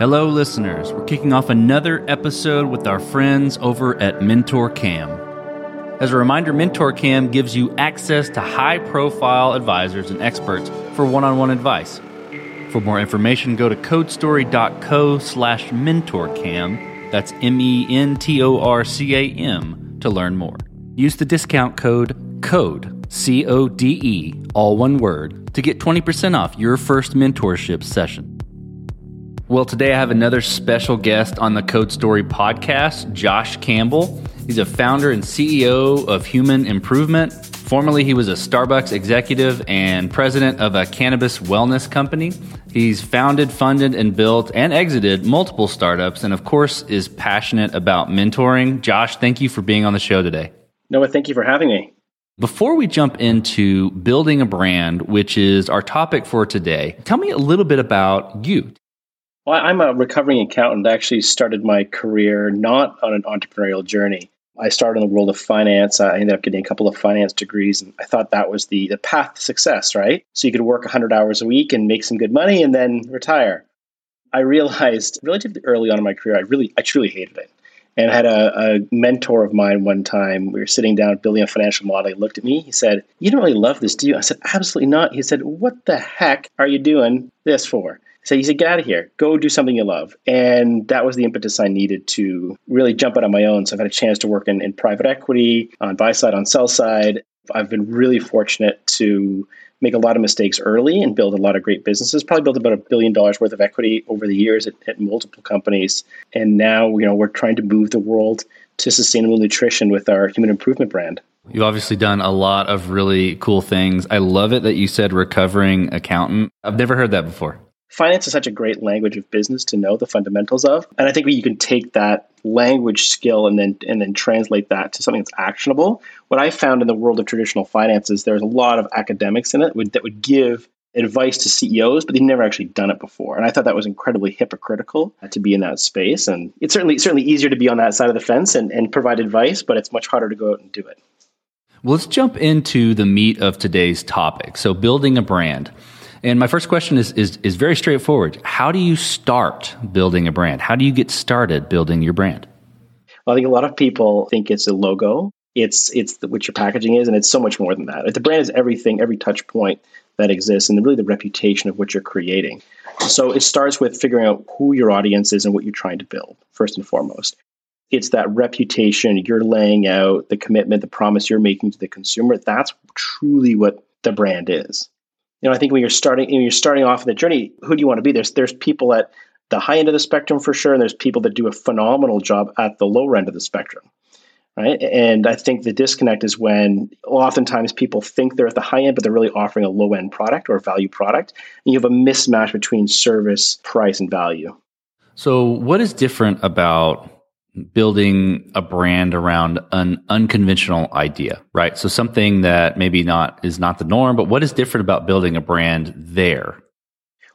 Hello, listeners. We're kicking off another episode with our friends over at Mentorcam. As a reminder, Mentorcam gives you access to high profile advisors and experts for one on one advice. For more information, go to codestory.co slash mentorcam. That's M E N T O R C A M to learn more. Use the discount code CODE, C O D E, all one word, to get 20% off your first mentorship session. Well, today I have another special guest on the Code Story podcast, Josh Campbell. He's a founder and CEO of Human Improvement. Formerly, he was a Starbucks executive and president of a cannabis wellness company. He's founded, funded, and built and exited multiple startups, and of course, is passionate about mentoring. Josh, thank you for being on the show today. Noah, thank you for having me. Before we jump into building a brand, which is our topic for today, tell me a little bit about you. Well, I'm a recovering accountant. I actually started my career not on an entrepreneurial journey. I started in the world of finance. I ended up getting a couple of finance degrees, and I thought that was the, the path to success, right? So you could work 100 hours a week and make some good money and then retire. I realized relatively early on in my career, I really, I truly hated it. And I had a, a mentor of mine one time. We were sitting down building a financial model. He looked at me. He said, You don't really love this, do you? I said, Absolutely not. He said, What the heck are you doing this for? So he said, get out of here, go do something you love. And that was the impetus I needed to really jump out on my own. So I've had a chance to work in, in private equity, on buy side, on sell side. I've been really fortunate to make a lot of mistakes early and build a lot of great businesses. Probably built about a billion dollars worth of equity over the years at, at multiple companies. And now, you know, we're trying to move the world to sustainable nutrition with our human improvement brand. You've obviously done a lot of really cool things. I love it that you said recovering accountant. I've never heard that before finance is such a great language of business to know the fundamentals of and i think you can take that language skill and then and then translate that to something that's actionable. What i found in the world of traditional finance is there's a lot of academics in it that would give advice to ceos but they've never actually done it before and i thought that was incredibly hypocritical uh, to be in that space and it's certainly certainly easier to be on that side of the fence and, and provide advice but it's much harder to go out and do it. Well, let's jump into the meat of today's topic. So building a brand and my first question is, is, is very straightforward. How do you start building a brand? How do you get started building your brand? Well, I think a lot of people think it's a logo. It's it's the, what your packaging is, and it's so much more than that. The brand is everything, every touch point that exists, and really the reputation of what you're creating. So it starts with figuring out who your audience is and what you're trying to build, first and foremost. It's that reputation you're laying out, the commitment, the promise you're making to the consumer. That's truly what the brand is you know, I think when you're starting when you're starting off the journey, who do you want to be? There's there's people at the high end of the spectrum for sure, and there's people that do a phenomenal job at the lower end of the spectrum. Right. And I think the disconnect is when oftentimes people think they're at the high end, but they're really offering a low end product or a value product. And you have a mismatch between service, price, and value. So, what is different about building a brand around an unconventional idea, right? So something that maybe not is not the norm, but what is different about building a brand there?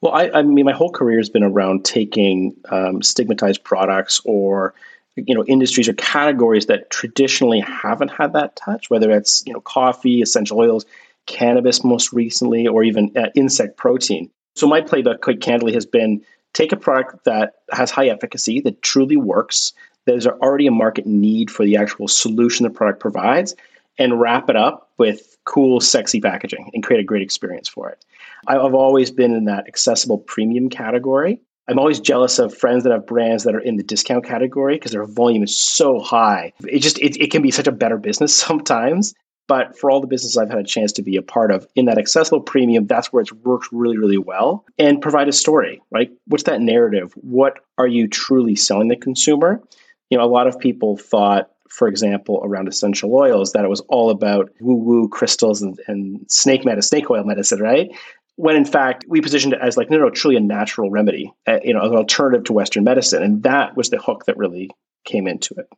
Well, I, I mean, my whole career has been around taking um, stigmatized products or you know industries or categories that traditionally haven't had that touch, whether it's you know coffee, essential oils, cannabis, most recently, or even uh, insect protein. So my playbook, quite candidly, has been take a product that has high efficacy, that truly works, there's already a market need for the actual solution the product provides and wrap it up with cool, sexy packaging and create a great experience for it. I've always been in that accessible premium category. I'm always jealous of friends that have brands that are in the discount category because their volume is so high. It just it, it can be such a better business sometimes. But for all the businesses I've had a chance to be a part of in that accessible premium, that's where it's worked really, really well. And provide a story, right? What's that narrative? What are you truly selling the consumer? You know, a lot of people thought, for example, around essential oils, that it was all about woo woo crystals and, and snake medicine, snake oil medicine, right? When in fact, we positioned it as like, no, no, truly a natural remedy, uh, you know, an alternative to Western medicine. And that was the hook that really came into it,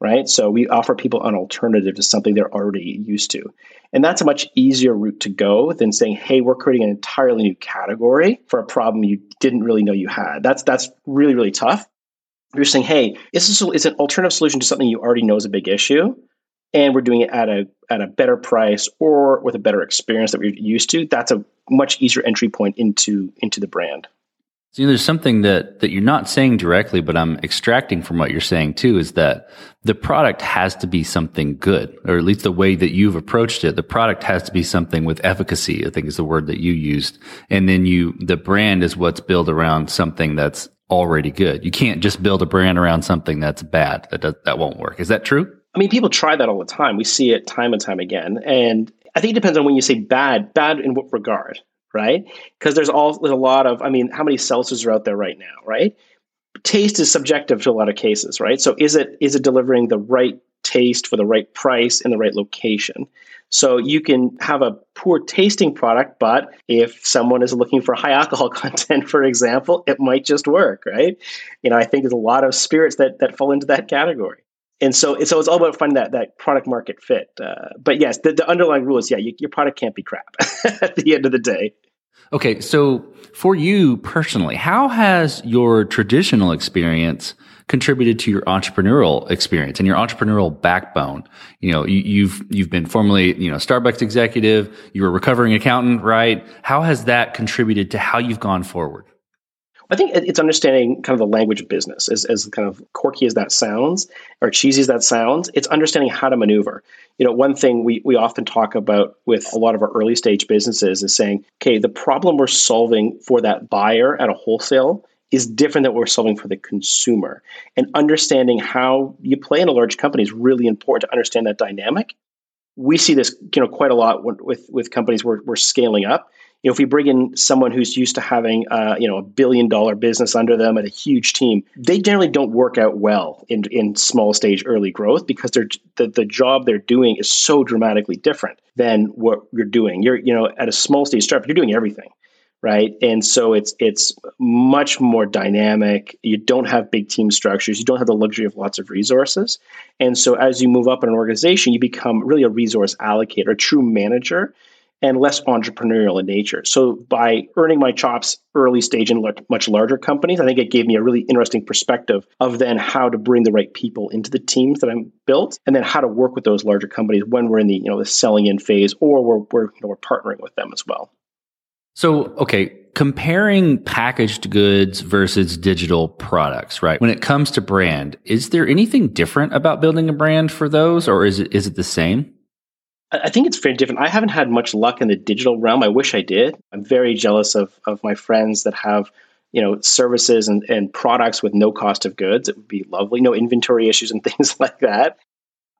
right? So we offer people an alternative to something they're already used to. And that's a much easier route to go than saying, hey, we're creating an entirely new category for a problem you didn't really know you had. That's that's really, really tough you're saying, hey, this is an alternative solution to something you already know is a big issue, and we're doing it at a at a better price or with a better experience that we're used to. That's a much easier entry point into into the brand. Know, there's something that, that you're not saying directly, but I'm extracting from what you're saying too, is that the product has to be something good, or at least the way that you've approached it. The product has to be something with efficacy, I think is the word that you used. And then you, the brand is what's built around something that's already good. You can't just build a brand around something that's bad. That, that won't work. Is that true? I mean, people try that all the time. We see it time and time again. And I think it depends on when you say bad, bad in what regard? right? Because there's all there's a lot of, I mean, how many seltzers are out there right now, right? Taste is subjective to a lot of cases, right? So is it is it delivering the right taste for the right price in the right location? So you can have a poor tasting product, but if someone is looking for high alcohol content, for example, it might just work, right? You know, I think there's a lot of spirits that that fall into that category and so, so it's all about finding that that product market fit. Uh, but yes, the, the, underlying rule is yeah, you, your product can't be crap at the end of the day. Okay, so for you personally, how has your traditional experience contributed to your entrepreneurial experience and your entrepreneurial backbone? You know, you, you've you've been formerly you know Starbucks executive, you were a recovering accountant, right? How has that contributed to how you've gone forward? I think it's understanding kind of the language of business, as, as kind of quirky as that sounds, or cheesy as that sounds. It's understanding how to maneuver. You know, one thing we, we often talk about with a lot of our early stage businesses is saying, okay, the problem we're solving for that buyer at a wholesale is different than what we're solving for the consumer. And understanding how you play in a large company is really important to understand that dynamic. We see this, you know, quite a lot with with companies we're, we're scaling up you know, if we bring in someone who's used to having, uh, you know, a billion dollar business under them and a huge team, they generally don't work out well in, in small stage early growth because they're, the, the job they're doing is so dramatically different than what you're doing. You're, you know, at a small stage startup, you're doing everything right? And so it's it's much more dynamic. You don't have big team structures. You don't have the luxury of lots of resources. And so as you move up in an organization you become really a resource allocator a true manager and less entrepreneurial in nature. So by earning my chops early stage in much larger companies, I think it gave me a really interesting perspective of then how to bring the right people into the teams that I'm built, and then how to work with those larger companies when we're in the you know the selling in phase or we're we're, you know, we're partnering with them as well. So okay, comparing packaged goods versus digital products, right? When it comes to brand, is there anything different about building a brand for those, or is it is it the same? I think it's very different. I haven't had much luck in the digital realm. I wish I did. I'm very jealous of of my friends that have, you know, services and, and products with no cost of goods. It would be lovely. No inventory issues and things like that.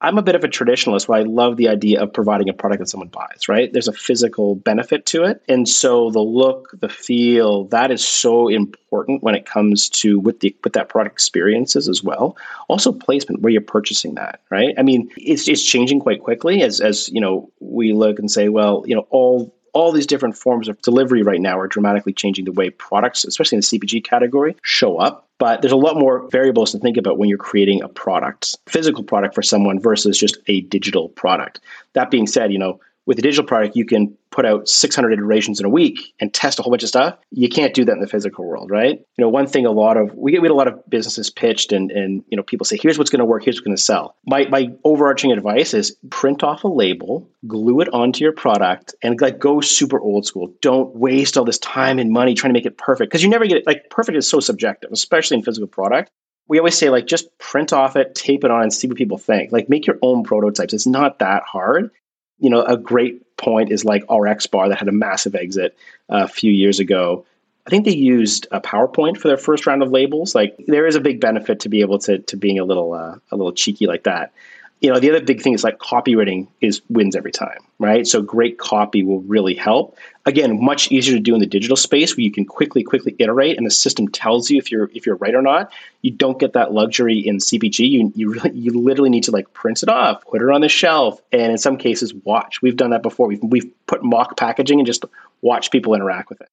I'm a bit of a traditionalist where I love the idea of providing a product that someone buys, right? There's a physical benefit to it. And so the look, the feel, that is so important when it comes to with the with that product experiences as well. Also placement where you're purchasing that, right? I mean, it's it's changing quite quickly as as, you know, we look and say, well, you know, all all these different forms of delivery right now are dramatically changing the way products, especially in the CPG category, show up. But there's a lot more variables to think about when you're creating a product, physical product for someone versus just a digital product. That being said, you know, with a digital product, you can put out 600 iterations in a week and test a whole bunch of stuff. You can't do that in the physical world, right? You know, one thing a lot of we get, we get a lot of businesses pitched and and you know people say, here's what's going to work, here's what's going to sell. My my overarching advice is print off a label, glue it onto your product, and like go super old school. Don't waste all this time and money trying to make it perfect because you never get it. Like perfect is so subjective, especially in physical product we always say like just print off it, tape it on, and see what people think. Like make your own prototypes. It's not that hard you know, a great point is like RX Bar that had a massive exit uh, a few years ago. I think they used a PowerPoint for their first round of labels. Like there is a big benefit to be able to to being a little uh, a little cheeky like that you know the other big thing is like copywriting is wins every time right? So great copy will really help. Again much easier to do in the digital space where you can quickly quickly iterate and the system tells you if you're if you're right or not. You don't get that luxury in cpg you you really you literally need to like print it off put it on the shelf and in some cases watch. We've done that before. We've, we've put mock packaging and just watch people interact with it.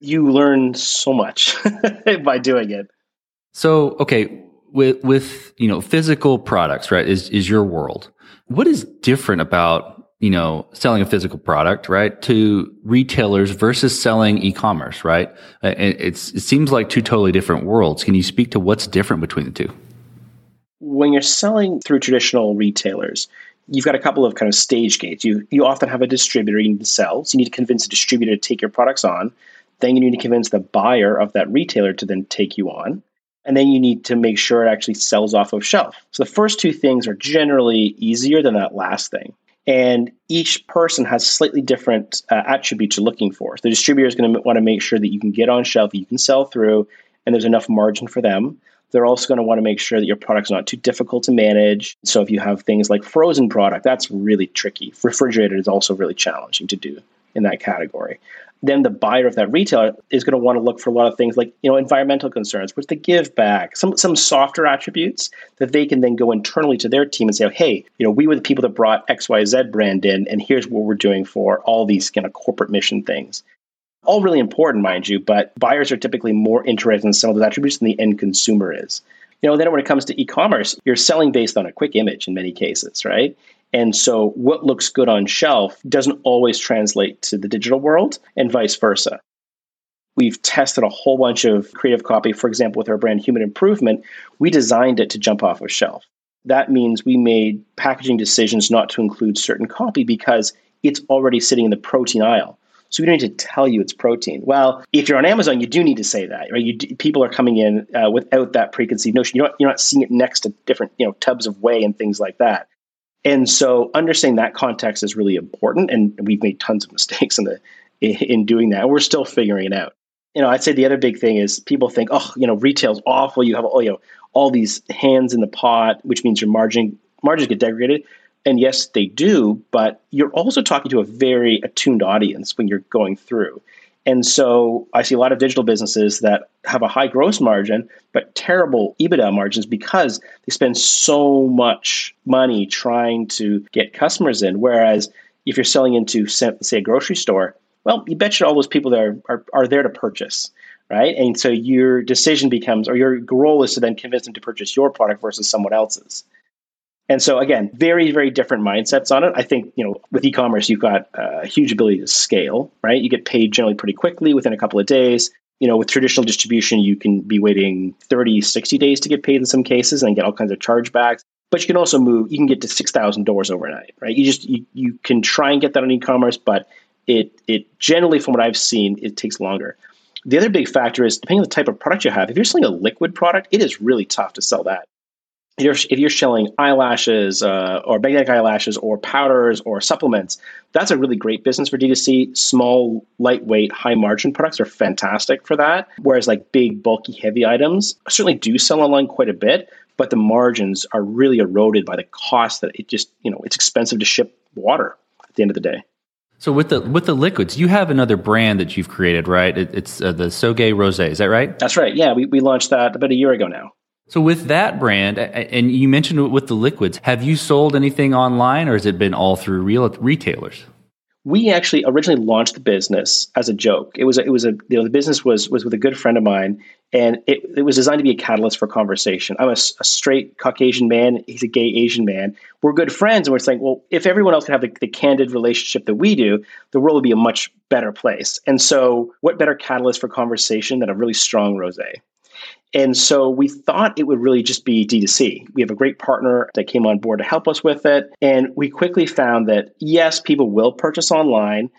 You learn so much by doing it. So okay with with you know physical products, right? Is is your world? What is different about you know selling a physical product, right, to retailers versus selling e-commerce, right? It's it seems like two totally different worlds. Can you speak to what's different between the two? When you're selling through traditional retailers, you've got a couple of kind of stage gates. You you often have a distributor you need to sell, so you need to convince a distributor to take your products on Then you need to convince the buyer of that retailer to then take you on. And then you need to make sure it actually sells off of shelf. So the first two things are generally easier than that last thing. And each person has slightly different uh, attributes you're looking for. So the distributor is going to want to make sure that you can get on shelf, you can sell through, and there's enough margin for them. They're also going to want to make sure that your product's not too difficult to manage. So if you have things like frozen product, that's really tricky. Refrigerated is also really challenging to do in that category. Then the buyer of that retailer is going to want to look for a lot of things like you know environmental concerns, which they give back, some some softer attributes that they can then go internally to their team and say, hey, you know, we were the people that brought XYZ brand in, and here's what we're doing for all these kind of corporate mission things all really important, mind you, but buyers are typically more interested in some of those attributes than the end consumer is. You know, then when it comes to e-commerce, you're selling based on a quick image in many cases, right? And so what looks good on shelf doesn't always translate to the digital world and vice versa. We've tested a whole bunch of creative copy. For example, with our brand Human Improvement, we designed it to jump off of shelf. That means we made packaging decisions not to include certain copy because it's already sitting in the protein aisle. So we don't need to tell you it's protein. Well, if you're on Amazon, you do need to say that, right? You, people are coming in uh, without that preconceived notion. You're not, you're not seeing it next to different, you know, tubs of whey and things like that. And so understanding that context is really important. And we've made tons of mistakes in the in doing that. We're still figuring it out. You know, I'd say the other big thing is people think, oh, you know, retail's awful. You have all you know all these hands in the pot, which means your margin margins get degraded. And yes, they do, but you're also talking to a very attuned audience when you're going through. And so I see a lot of digital businesses that have a high gross margin, but terrible EBITDA margins because they spend so much money trying to get customers in. Whereas if you're selling into, say, a grocery store, well, you bet you all those people that are, are, are there to purchase, right? And so your decision becomes, or your goal is to then convince them to purchase your product versus someone else's. And so again, very, very different mindsets on it. I think, you know, with e-commerce, you've got uh, a huge ability to scale, right? You get paid generally pretty quickly within a couple of days. You know, with traditional distribution, you can be waiting 30, 60 days to get paid in some cases and get all kinds of chargebacks. But you can also move, you can get to 6,000 doors overnight, right? You just, you, you can try and get that on e-commerce, but it, it generally, from what I've seen, it takes longer. The other big factor is depending on the type of product you have, if you're selling a liquid product, it is really tough to sell that if you're, if you're selling eyelashes uh, or magnetic eyelashes or powders or supplements, that's a really great business for D2C. Small, lightweight, high margin products are fantastic for that. Whereas like big, bulky, heavy items certainly do sell online quite a bit, but the margins are really eroded by the cost that it just, you know, it's expensive to ship water at the end of the day. So with the with the liquids, you have another brand that you've created, right? It, it's uh, the So Gay Rosé. Is that right? That's right. Yeah, we, we launched that about a year ago now. So with that brand, and you mentioned with the liquids, have you sold anything online, or has it been all through real retailers? We actually originally launched the business as a joke. It was a, it was a you know the business was was with a good friend of mine, and it, it was designed to be a catalyst for conversation. I'm a, a straight Caucasian man. He's a gay Asian man. We're good friends, and we're saying, well, if everyone else could have the, the candid relationship that we do, the world would be a much better place. And so, what better catalyst for conversation than a really strong rosé? And so we thought it would really just be D2C. We have a great partner that came on board to help us with it. And we quickly found that yes, people will purchase online,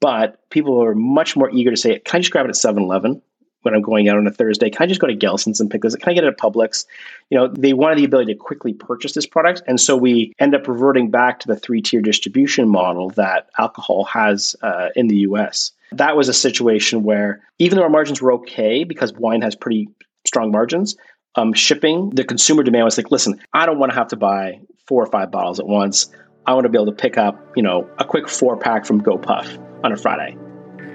but people are much more eager to say, can I just grab it at 7 Eleven when I'm going out on a Thursday? Can I just go to Gelson's and pick this? Can I get it at Publix? You know, they wanted the ability to quickly purchase this product. And so we end up reverting back to the three tier distribution model that alcohol has uh, in the US. That was a situation where even though our margins were okay because wine has pretty strong margins. Um, shipping, the consumer demand was like, listen, I don't want to have to buy four or five bottles at once. I want to be able to pick up, you know, a quick four pack from GoPuff on a Friday.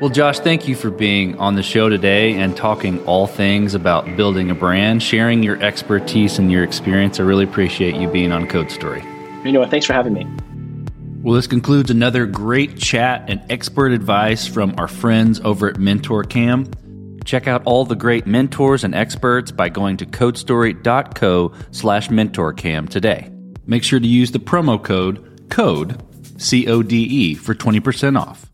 Well, Josh, thank you for being on the show today and talking all things about building a brand, sharing your expertise and your experience. I really appreciate you being on Code Story. You know what? Thanks for having me. Well, this concludes another great chat and expert advice from our friends over at Mentorcam. Check out all the great mentors and experts by going to codestory.co slash mentorcam today. Make sure to use the promo code CODE, C O D E, for 20% off.